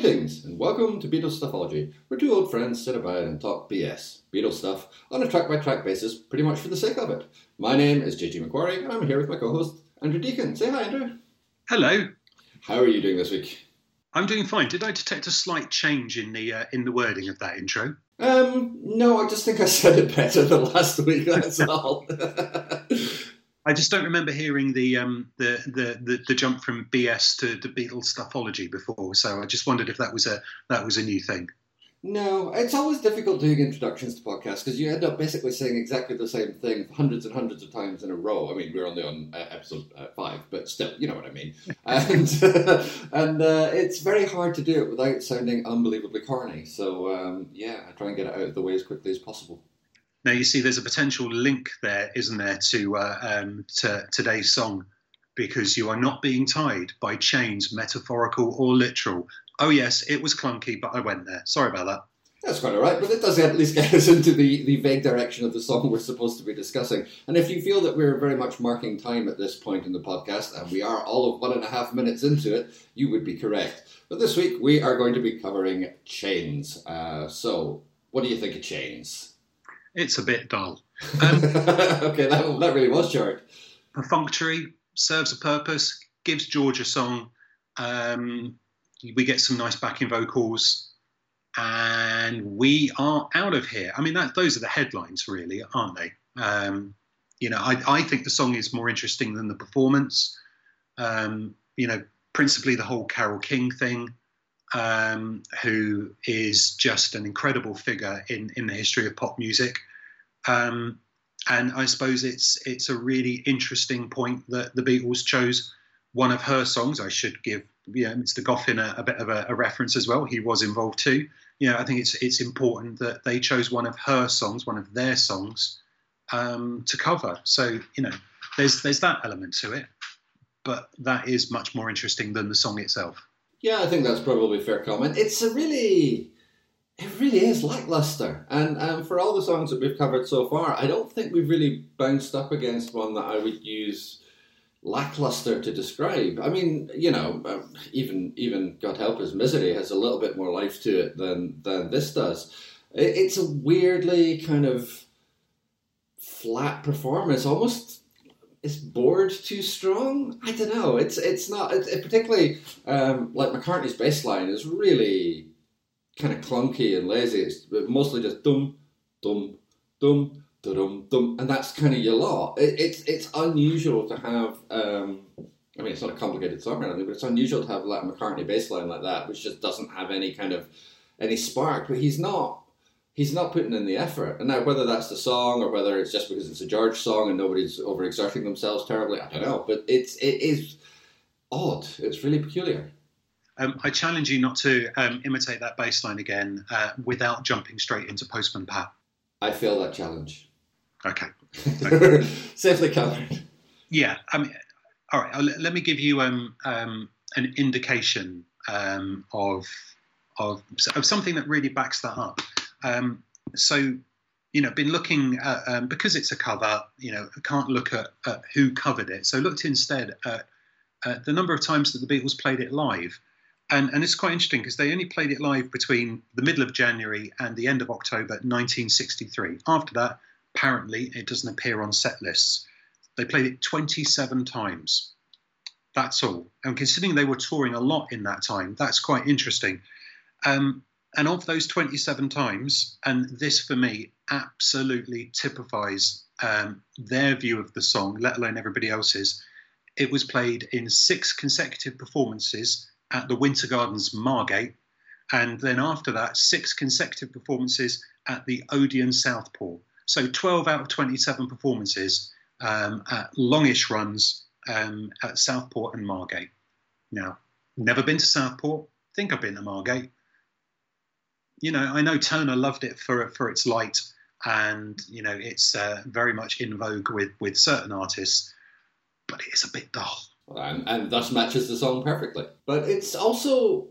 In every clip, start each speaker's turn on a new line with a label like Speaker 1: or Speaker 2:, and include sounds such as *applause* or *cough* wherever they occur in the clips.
Speaker 1: Greetings and welcome to Beatles Stuffology, where two old friends sit about and talk BS, Beatles stuff, on a track by track basis, pretty much for the sake of it. My name is JG Macquarie, and I'm here with my co host, Andrew Deacon. Say hi, Andrew.
Speaker 2: Hello.
Speaker 1: How are you doing this week?
Speaker 2: I'm doing fine. Did I detect a slight change in the uh, in the wording of that intro?
Speaker 1: Um, no, I just think I said it better than last week. That's *laughs* all. *laughs*
Speaker 2: I just don't remember hearing the um, the, the, the the jump from BS to the Beatles stuffology before, so I just wondered if that was a that was a new thing.
Speaker 1: No, it's always difficult doing introductions to podcasts because you end up basically saying exactly the same thing hundreds and hundreds of times in a row. I mean, we're only on uh, episode uh, five, but still, you know what I mean. *laughs* and *laughs* and uh, it's very hard to do it without sounding unbelievably corny. So um, yeah, I try and get it out of the way as quickly as possible.
Speaker 2: Now you see, there's a potential link there, isn't there, to uh, um, to today's song, because you are not being tied by chains, metaphorical or literal. Oh yes, it was clunky, but I went there. Sorry about that.
Speaker 1: That's quite all right, but it does at least *laughs* get us into the, the vague direction of the song we're supposed to be discussing. And if you feel that we're very much marking time at this point in the podcast, and we are all of one and a half minutes into it, you would be correct. But this week we are going to be covering chains. Uh, so, what do you think of chains?
Speaker 2: It's a bit dull. *laughs*
Speaker 1: Um, okay, that, that really was short.
Speaker 2: Perfunctory, serves a purpose, gives George a song. Um, we get some nice backing vocals, and we are out of here. I mean, that, those are the headlines, really, aren't they? Um, you know, I, I, think the song is more interesting than the performance. Um, you know, principally the whole Carole King thing, um, who is just an incredible figure in, in the history of pop music. Um, and I suppose it's it's a really interesting point that the Beatles chose one of her songs. I should give yeah, Mr. Goffin a, a bit of a, a, reference as well. He was involved too. You know, I think it's it's important that they chose one of her songs, one of their songs, um, to cover. So you know, there's there's that element to it, but that is much more interesting than the song itself.
Speaker 1: Yeah, I think that's probably a fair comment. It's a really, it really is lackluster, and um, for all the songs that we've covered so far, I don't think we've really bounced up against one that I would use lackluster to describe. I mean, you know, uh, even even God help us, misery has a little bit more life to it than than this does. It's a weirdly kind of flat performance, almost. Is bored too strong? I don't know. It's it's not. It, it particularly um, like McCartney's bass line is really kind of clunky and lazy. It's mostly just dum dum dum dum dum, and that's kind of your lot. It, it's it's unusual to have. Um, I mean, it's not a complicated song or anything, but it's unusual to have like McCartney bass line like that, which just doesn't have any kind of any spark. But he's not he's not putting in the effort. And now, whether that's the song or whether it's just because it's a George song and nobody's overexerting themselves terribly, I don't know. But it's it is odd. It's really peculiar.
Speaker 2: Um, I challenge you not to um, imitate that bass line again uh, without jumping straight into Postman Pat.
Speaker 1: I feel that challenge.
Speaker 2: Okay.
Speaker 1: okay. *laughs* Safely covered.
Speaker 2: Yeah. I mean, all right. let me give you um, um, an indication um, of, of of something that really backs that up. Um, so, you know, been looking at um, because it's a cover. You know, I can't look at, at who covered it. So, looked instead at, at the number of times that the Beatles played it live. And, and, it's quite interesting because they only played it live between the middle of January and the end of October 1963. After that, apparently it doesn't appear on set lists. They played it 27 times. That's all. And considering they were touring a lot in that time, that's quite interesting. Um, and of those 27 times, and this for me absolutely typifies um, their view of the song, let alone everybody else's, it was played in six consecutive performances at the Winter Gardens Margate, and then after that, six consecutive performances at the Odeon Southport. So 12 out of 27 performances um, at longish runs um, at Southport and Margate. Now, never been to Southport. Think I've been to Margate. You know, I know Turner loved it for for its light, and you know, it's uh, very much in vogue with with certain artists, but it's a bit dull.
Speaker 1: And, and thus matches the song perfectly. But it's also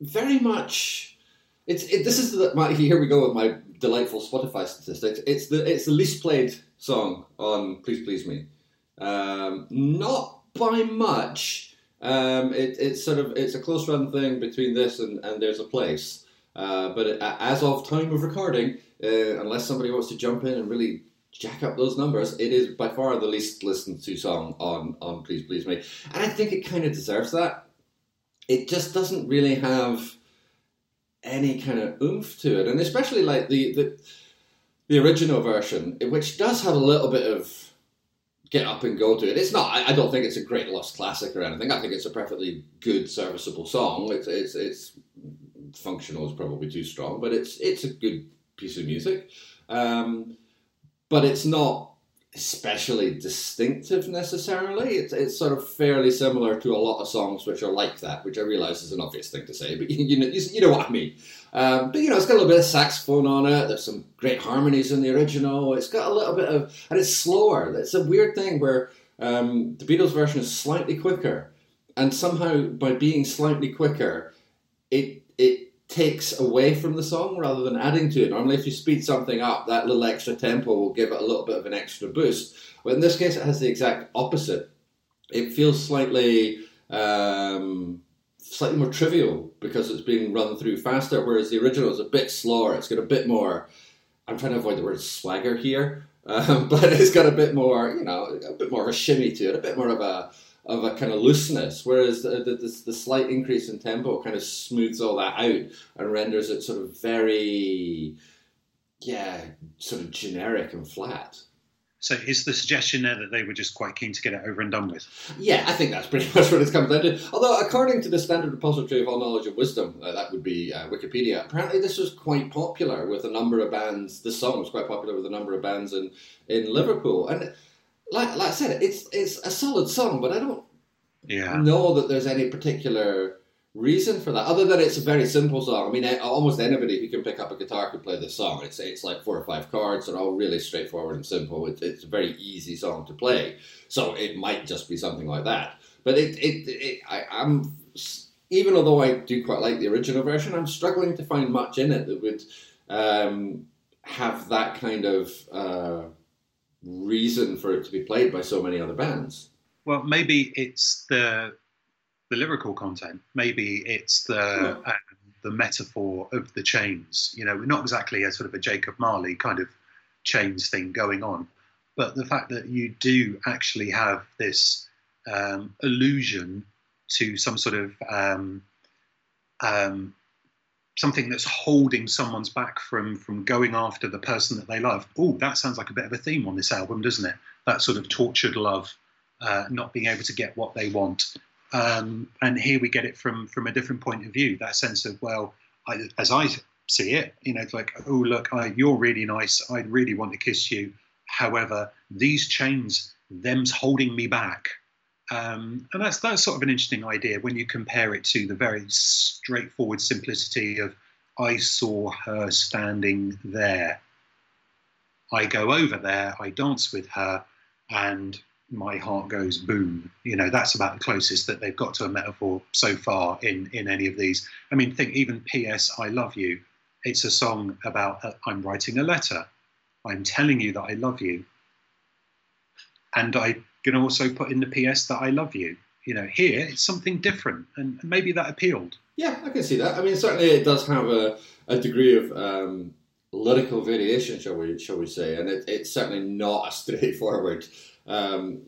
Speaker 1: very much. It's it, this is the, my *laughs* here we go with my delightful Spotify statistics. It's the it's the least played song on Please Please Me. Um, not by much. Um, it, it's sort of it's a close run thing between this and, and There's a Place. Uh, but as of time of recording, uh, unless somebody wants to jump in and really jack up those numbers, it is by far the least listened to song on on Please Please Me, and I think it kind of deserves that. It just doesn't really have any kind of oomph to it, and especially like the the, the original version, which does have a little bit of get up and go to it. It's not. I, don't think it's a great lost classic or anything. I think it's a perfectly good, serviceable song. It's it's, it's functional is probably too strong, but it's it's a good piece of music. Um, but it's not especially distinctive necessarily. It's, it's sort of fairly similar to a lot of songs which are like that, which I realise is an obvious thing to say, but *laughs* you, you know, you, you, know what I mean. Um, but you know, it's got a little bit of saxophone on it. There's some great harmonies in the original. It's got a little bit of, and it's slower. It's a weird thing where um, the Beatles version is slightly quicker, and somehow by being slightly quicker, it it takes away from the song rather than adding to it. Normally, if you speed something up, that little extra tempo will give it a little bit of an extra boost. But in this case, it has the exact opposite. It feels slightly um, slightly more trivial because it's being run through faster, whereas the original is a bit slower. It's got a bit more. I'm trying to avoid the word swagger here, um, *laughs* but it's got a bit more, you know, a bit more of a shimmy to it, a bit more of a of a kind of looseness, whereas the, the, the, the, slight increase in tempo kind of smooths all that out and renders it sort of very, yeah, sort of generic and flat.
Speaker 2: So is the suggestion there that they were just quite keen to get it over and done with?
Speaker 1: Yeah, I think that's pretty *laughs* much what it's come down to. Although, according to the Standard Repository of All Knowledge of Wisdom, uh, that would be uh, Wikipedia, apparently this was quite popular with a number of bands. This song was quite popular with a number of bands in, in Liverpool. And like like I said, it's it's a solid song, but I don't
Speaker 2: yeah.
Speaker 1: know that there's any particular reason for that, other than it's a very simple song. I mean, almost anybody who can pick up a guitar could play this song. It's it's like four or five chords. They're all really straightforward and simple. It, it's a very easy song to play. So it might just be something like that. But it it, it I, I'm even although I do quite like the original version, I'm struggling to find much in it that would um, have that kind of. Uh, reason for it to be played by so many other bands.
Speaker 2: Well, maybe it's the the lyrical content. Maybe it's the uh, the metaphor of the chains. You know, not exactly a sort of a Jacob Marley kind of chains thing going on, but the fact that you do actually have this um, allusion to some sort of um, um, something that's holding someone's back from from going after the person that they love. Oh, that sounds like a bit of a theme on this album, doesn't it? That sort of tortured love, uh, not being able to get what they want. Um, and here we get it from from a different point of view. That sense of well, I, as I see it, you know, it's like oh look, I, you're really nice. I really want to kiss you. However, these chains, them's holding me back. Um, and that's that's sort of an interesting idea when you compare it to the very straightforward simplicity of I saw her standing there. I go over there, I dance with her, and my heart goes boom. You know, that's about the closest that they've got to a metaphor so far in in any of these. I mean, think even P.S. I love you. It's a song about uh, I'm writing a letter. I'm telling you that I love you, and I can also put in the PS that I love you. You know, here it's something different, and maybe that appealed.
Speaker 1: Yeah, I can see that. I mean, certainly it does have a, a degree of um, lyrical variation, shall we shall we say, and it, it's certainly not a *laughs* straightforward um,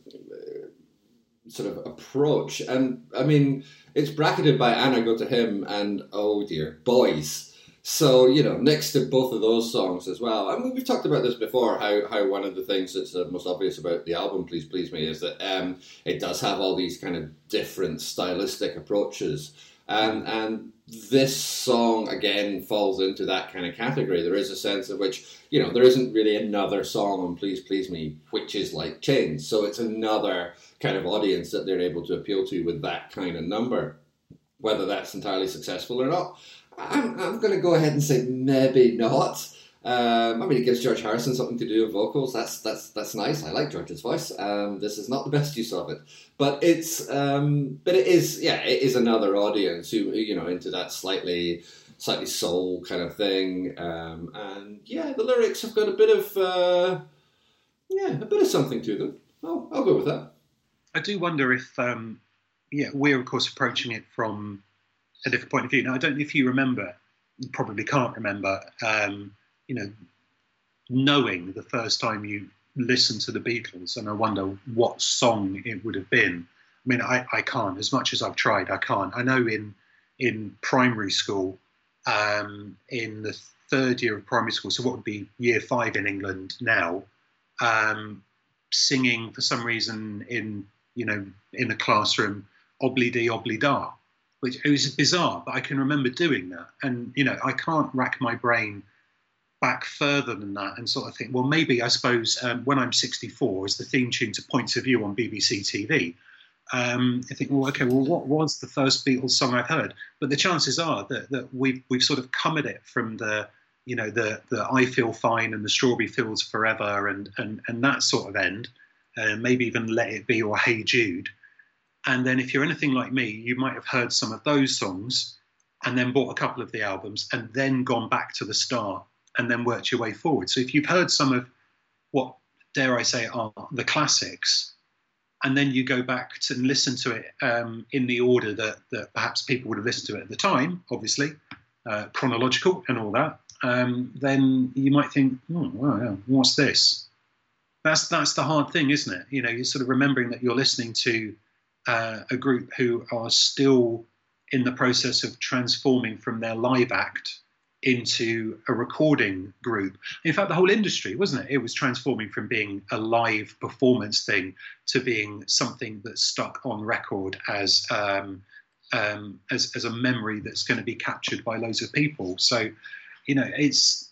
Speaker 1: sort of approach. And I mean, it's bracketed by Anna Go to Him and Oh Dear Boys. So you know, next to both of those songs as well, I mean, we've talked about this before. How how one of the things that's uh, most obvious about the album, "Please Please Me," is that um, it does have all these kind of different stylistic approaches, and and this song again falls into that kind of category. There is a sense of which you know there isn't really another song on "Please Please Me" which is like Chains, so it's another kind of audience that they're able to appeal to with that kind of number. Whether that's entirely successful or not, I'm, I'm going to go ahead and say maybe not. Um, I mean, it gives George Harrison something to do with vocals. That's that's that's nice. I like George's voice. Um, this is not the best use of it, but it's um, but it is yeah, it is another audience who you know into that slightly slightly soul kind of thing. Um, and yeah, the lyrics have got a bit of uh, yeah, a bit of something to them. I'll, I'll go with that.
Speaker 2: I do wonder if um, yeah, we're of course approaching it from a different point of view. Now, I don't know if you remember, you probably can't remember, um, you know, knowing the first time you listened to the Beatles, and I wonder what song it would have been. I mean, I, I can't. As much as I've tried, I can't. I know in in primary school, um, in the third year of primary school, so what would be year five in England now, um, singing for some reason in you know in the classroom, Ob-La-Di, Ob-La-Da, which it was bizarre, but I can remember doing that, and you know I can't rack my brain back further than that and sort of think, well, maybe I suppose um, when I'm 64 is the theme tune to Points of View on BBC TV um, I think, well, okay, well, what was the first Beatles song I've heard? But the chances are that, that we've we've sort of come at it from the you know the the I Feel Fine and the Strawberry Fields Forever and and and that sort of end, uh, maybe even Let It Be or Hey Jude. And then if you're anything like me, you might have heard some of those songs and then bought a couple of the albums and then gone back to the start and then worked your way forward. So if you've heard some of what dare I say are the classics, and then you go back to and listen to it um, in the order that, that perhaps people would have listened to it at the time, obviously, uh, chronological and all that, um, then you might think, oh, wow, what's this? That's that's the hard thing, isn't it? You know, you're sort of remembering that you're listening to uh, a group who are still in the process of transforming from their live act into a recording group. In fact, the whole industry, wasn't it? It was transforming from being a live performance thing to being something that's stuck on record as um, um, as, as a memory that's going to be captured by loads of people. So, you know, it's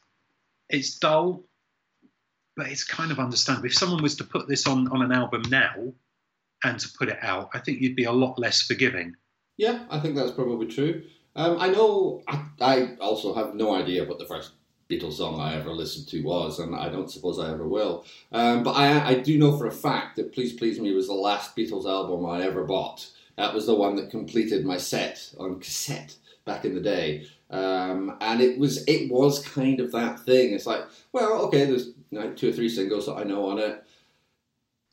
Speaker 2: it's dull, but it's kind of understandable. If someone was to put this on on an album now and to put it out, I think you'd be a lot less forgiving.
Speaker 1: Yeah, I think that's probably true. Um, I know. I, I, also have no idea what the first Beatles song I ever listened to was, and I don't suppose I ever will. Um, but I, I do know for a fact that "Please Please Me" was the last Beatles album I ever bought. That was the one that completed my set on cassette back in the day. Um, and it was it was kind of that thing. It's like, well, okay, there's you two or three singles that I know on it.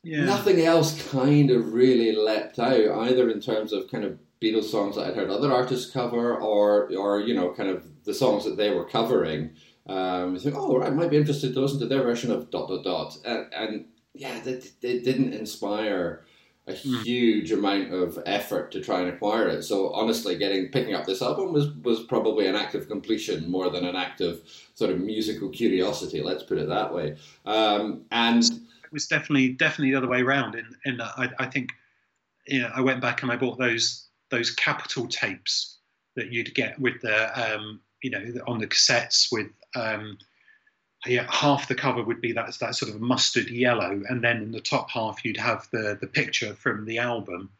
Speaker 1: Yeah. Nothing else kind of really leapt out either in terms of kind of Beatles songs that I'd heard other artists cover, or or you know, kind of the songs that they were covering. Um, you think, oh, I might be interested to listen to their version of dot dot dot, and, and yeah, they, they didn't inspire a hmm. huge amount of effort to try and acquire it. So honestly, getting picking up this album was was probably an act of completion more than an act of sort of musical curiosity. Let's put it that way. Um, and
Speaker 2: it was definitely definitely the other way around. And in I, I think you know I went back and I bought those those capital tapes that you'd get with the um, you know on the cassettes with um, yeah, half the cover would be that that sort of mustard yellow, and then in the top half you'd have the the picture from the album.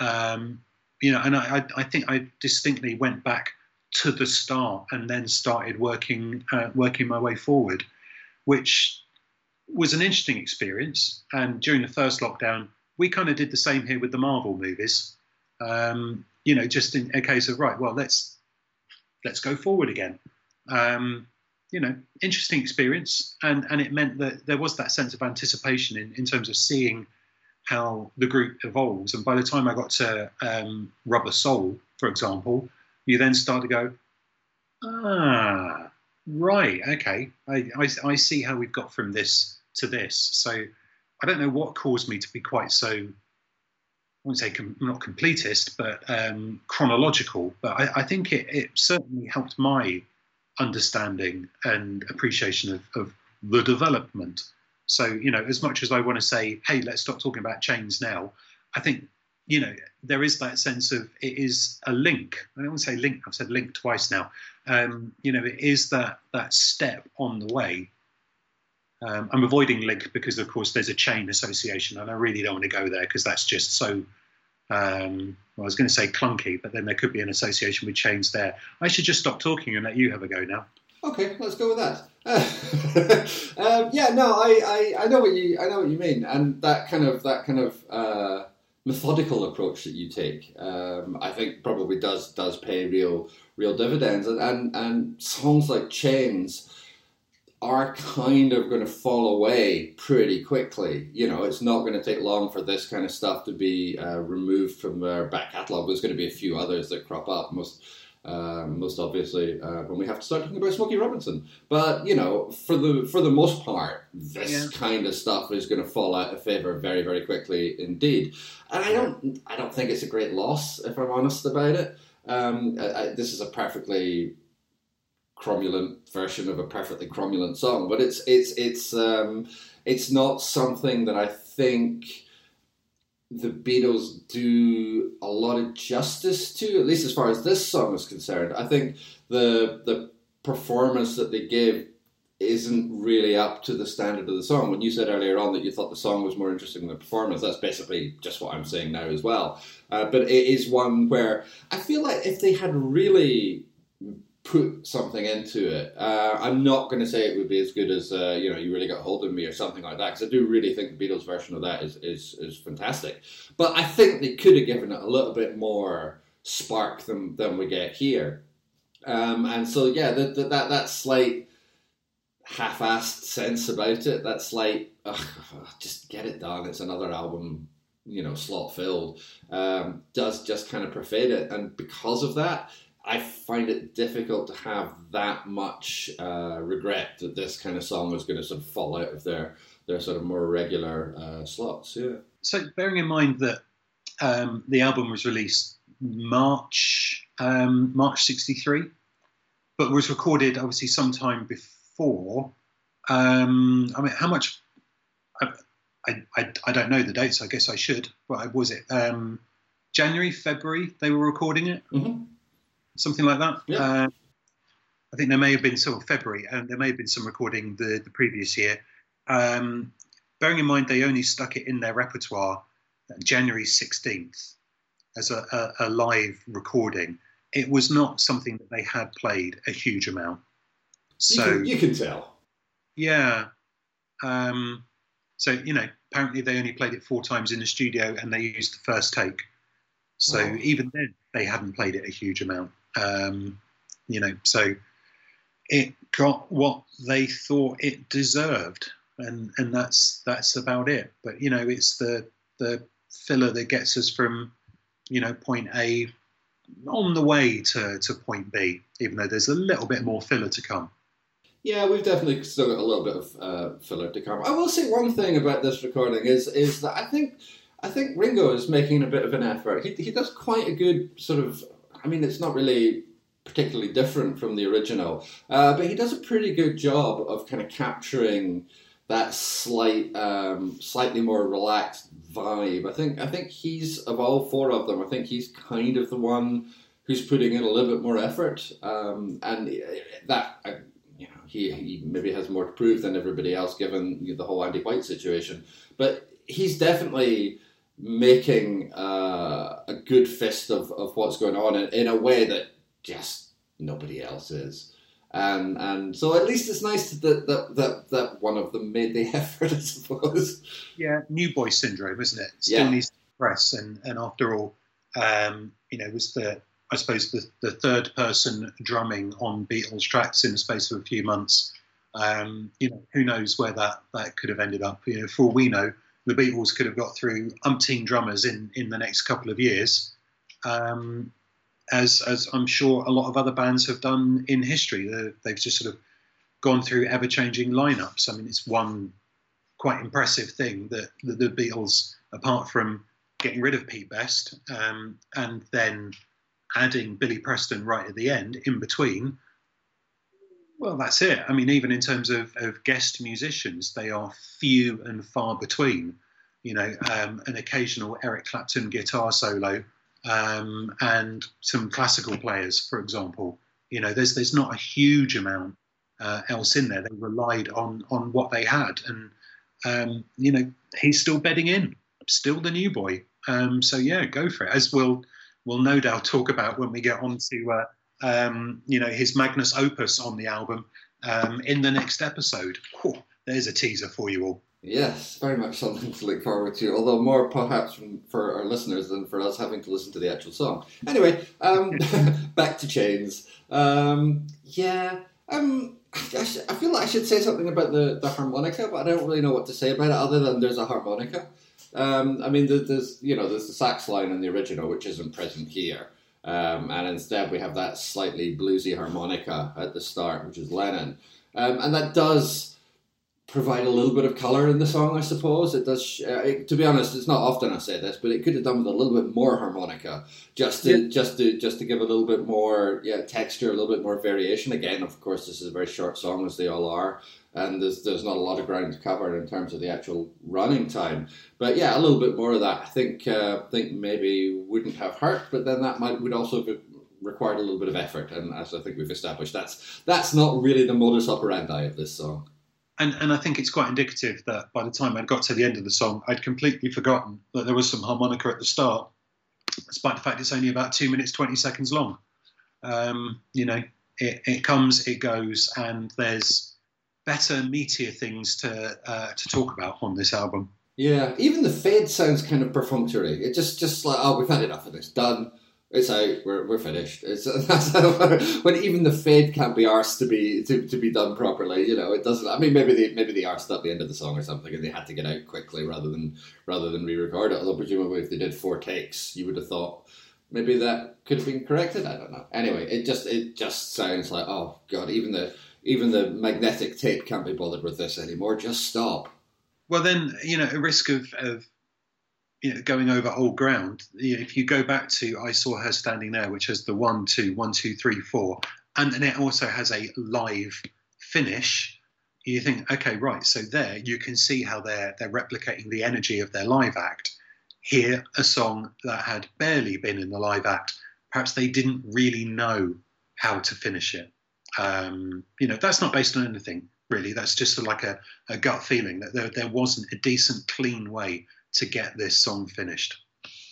Speaker 2: Um, you know, and I, I think I distinctly went back to the start and then started working uh, working my way forward, which was an interesting experience. And during the first lockdown, we kind of did the same here with the Marvel movies. Um, you know, just in a case of right, well, let's let's go forward again. Um, you know, interesting experience, and and it meant that there was that sense of anticipation in, in terms of seeing how the group evolves. And by the time I got to um, Rubber Soul, for example, you then start to go, ah, right, okay, I, I, I see how we've got from this to this. So I don't know what caused me to be quite so I wouldn't say com- not completist, but um, chronological. But I, I think it, it, certainly helped my understanding and appreciation of, of, the development. So, you know, as much as I want to say, hey, let's stop talking about chains now, I think, you know, there is that sense of it is a link. I don't want to say link, I've said link twice now. Um, you know, it is that that step on the way um, I'm avoiding link because, of course, there's a chain association, and I really don't want to go there because that's just so. Um, well, I was going to say clunky, but then there could be an association with chains there. I should just stop talking and let you have a go now.
Speaker 1: Okay, let's go with that. Uh, *laughs* um, yeah, no, I, I, I, know what you I know what you mean, and that kind of that kind of uh, methodical approach that you take, um, I think probably does does pay real real dividends, and and, and songs like Chains are kind of going to fall away pretty quickly. You know, it's not going to take long for this kind of stuff to be uh, removed from their back catalogue. There's going to be a few others that crop up. Most um, most obviously uh, when we have to start talking about Smokey Robinson. But you know, for the for the most part, this yeah. kind of stuff is going to fall out of favor very very quickly indeed. And I don't I don't think it's a great loss if I'm honest about it. Um, I, I, this is a perfectly cromulent version of a perfectly cromulent song, but it's it's it's um, it's not something that I think the Beatles do a lot of justice to, at least as far as this song is concerned. I think the the performance that they give isn't really up to the standard of the song. When you said earlier on that you thought the song was more interesting than the performance, that's basically just what I'm saying now as well. Uh, but it is one where I feel like if they had really put something into it. Uh, I'm not going to say it would be as good as uh, you know you really got hold of me or something like that because I do really think the Beatles version of that is, is is fantastic. But I think they could have given it a little bit more spark than than we get here. Um, and so yeah, the, the, that that slight half-assed sense about it, that slight ugh, *laughs* just get it done. It's another album you know slot filled um, does just kind of pervade it and because of that I find it difficult to have that much uh, regret that this kind of song was going to sort of fall out of their their sort of more regular uh, slots. Yeah.
Speaker 2: So bearing in mind that um, the album was released March um, March '63, but was recorded obviously sometime before. Um, I mean, how much? I, I, I, don't know the dates. I guess I should. But was it um, January, February? They were recording it.
Speaker 1: Mm-hmm
Speaker 2: something like that.
Speaker 1: Yeah. Uh,
Speaker 2: I think there may have been some February, and there may have been some recording the, the previous year. Um, bearing in mind they only stuck it in their repertoire January 16th as a, a, a, live recording. It was not something that they had played a huge amount. So
Speaker 1: you can, you can tell.
Speaker 2: Yeah. Um, so you know, apparently they only played it four times in the studio, and they used the first take. So wow. even then, they hadn't played it a huge amount. Um, you know, so it got what they thought it deserved, and and that's that's about it. But you know, it's the the filler that gets us from you know point A on the way to, to point B, even though there's a little bit more filler to come.
Speaker 1: Yeah, we've definitely still got a little bit of uh, filler to come. I will say one thing about this recording is is that I think I think Ringo is making a bit of an effort. He, he does quite a good sort of I mean, it's not really particularly different from the original, uh, but he does a pretty good job of kind of capturing that slight, um, slightly more relaxed vibe. I think I think he's of all four of them. I think he's kind of the one who's putting in a little bit more effort, um, and that. Uh, you know, he, he maybe has more to prove than everybody else, given the whole Andy White situation. But he's definitely making uh, a good fist of, of what's going on in, in, a way that just nobody else is. And and so at least it's nice that that, that, that one of them made the *laughs* effort, I suppose.
Speaker 2: Yeah, new boy syndrome, isn't it? Still yeah. needs to press, and, and after all, um, you know, was the I suppose the, the third person drumming on Beatles tracks in the space of a few months. Um, you know, who knows where that, that could have ended up. You know, for all we know, the Beatles could have got through umpteen drummers in, in the next couple of years, um, as as I'm sure a lot of other bands have done in history. They've just sort of gone through ever changing lineups. I mean, it's one quite impressive thing that the, the Beatles, apart from getting rid of Pete Best um, and then adding Billy Preston right at the end, in between. Well, that's it. I mean, even in terms of, of guest musicians, they are few and far between. You know, um, an occasional Eric Clapton guitar solo um, and some classical players, for example. You know, there's there's not a huge amount uh, else in there. They relied on on what they had, and um, you know, he's still bedding in, still the new boy. Um, so yeah, go for it. As we'll we'll no doubt talk about when we get on to uh, um, you know, his magnus opus on the album um, in the next episode. Whew, there's a teaser for you all.
Speaker 1: Yes, very much something to look forward to, although more perhaps from, for our listeners than for us having to listen to the actual song. Anyway, um, *laughs* back to Chains. Um, yeah, um, I, sh- I feel like I should say something about the, the harmonica, but I don't really know what to say about it other than there's a harmonica. Um, I mean, there's you know there's the sax line in the original which isn't present here, um, and instead we have that slightly bluesy harmonica at the start, which is Lennon, um, and that does provide a little bit of color in the song, I suppose. It does. Uh, it, to be honest, it's not often I say this, but it could have done with a little bit more harmonica, just to yeah. just to just to give a little bit more yeah texture, a little bit more variation. Again, of course, this is a very short song, as they all are, and there's there's not a lot of ground to cover in terms of the actual running time. But yeah, a little bit more of that. I think uh, think maybe wouldn't have hurt, but then that might would also have required a little bit of effort. And as I think we've established, that's that's not really the modus operandi of this song
Speaker 2: and and I think it's quite indicative that by the time I'd got to the end of the song, I'd completely forgotten that there was some harmonica at the start, despite the fact it's only about two minutes twenty seconds long. Um, you know, it, it comes, it goes, and there's better, meatier things to uh, to talk about on this album.
Speaker 1: Yeah, even the fade sounds kind of perfunctory. It just just like oh, we've had enough of this, done it's out. We're, we're finished. It's *laughs* when even the fade can't be arsed to be to, to be done properly. You know, it doesn't. I mean, maybe they maybe they arsed at the end of the song or something, and they had to get out quickly rather than rather than re-record it. Although presumably, if they did four takes, you would have thought maybe that could have been corrected. I don't know. Anyway, it just it just sounds like oh god, even the even the magnetic tape can't be bothered with this anymore. Just stop.
Speaker 2: Well, then you know, a risk of, of you know, going over old ground. If you go back to I saw her standing there, which has the one, two, one, two, three, four, and then it also has a live finish. You think, okay, right. So there, you can see how they're they're replicating the energy of their live act. Here, a song that had barely been in the live act. Perhaps they didn't really know how to finish it. Um, you know, that's not based on anything really. That's just like a, a gut feeling that there, there wasn't a decent, clean way to get this song finished.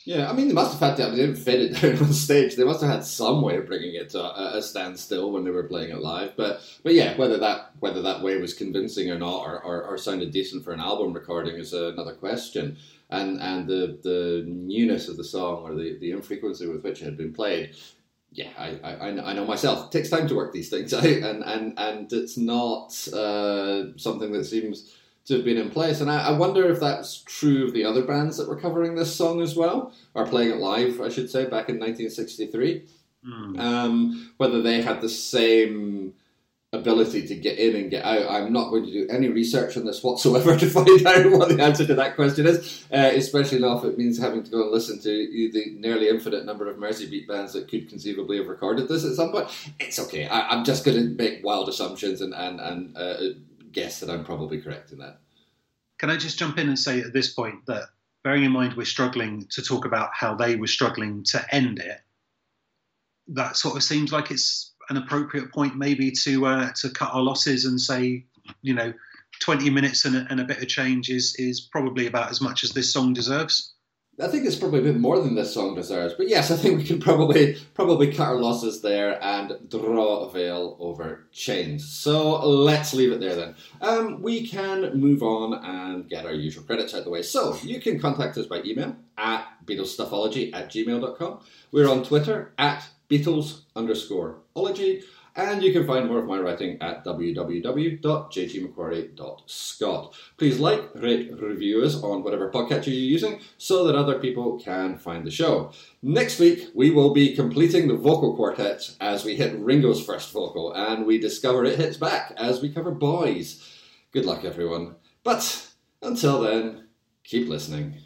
Speaker 1: Yeah, I mean, they must have had to. I mean, they didn't fit it *laughs* down on stage. They must have had some way of bringing it to a, a, standstill when they were playing it live. But, but yeah, whether that whether that way was convincing or not, or, or, or sounded decent for an album recording is another question. And and the the newness of the song or the, the infrequency with which it had been played, yeah, I, I, I know myself. It takes time to work these things *laughs* out, and and and it's not uh, something that seems to have been in place. And I, I, wonder if that's true of the other bands that were covering this song as well, or playing it live, I should say, back in 1963. Mm. Um, whether they had the same ability to get in and get out. I'm not going to do any research on this whatsoever *laughs* to find out what the answer to that question is, uh, especially now if it means having to go and listen to the nearly infinite number of Merseybeat bands that could conceivably have recorded this at some point. It's okay. I, am just going to make wild assumptions and, and, and uh, guess that I'm probably correct in that.
Speaker 2: Can I just jump in and say at this point that, bearing in mind we're struggling to talk about how they were struggling to end it, that sort of seems like it's an appropriate point maybe to uh, to cut our losses and say, you know, 20 minutes and a, and a bit of change is is probably about as much as this song deserves.
Speaker 1: I think it's probably a bit more than this song deserves. But yes, I think we can probably probably cut our losses there and draw a veil over change. So let's leave it there then. Um, we can move on and get our usual credits out the way. So you can contact us by email at BeatlesStuffology at gmail.com. We're on Twitter at Beatles underscore ology. And you can find more of my writing at www.jgmacquarie.scot. Please like, rate, review us on whatever podcatcher you're using so that other people can find the show. Next week, we will be completing the vocal quartet as we hit Ringo's first vocal and we discover it hits back as we cover boys. Good luck, everyone. But until then, keep listening.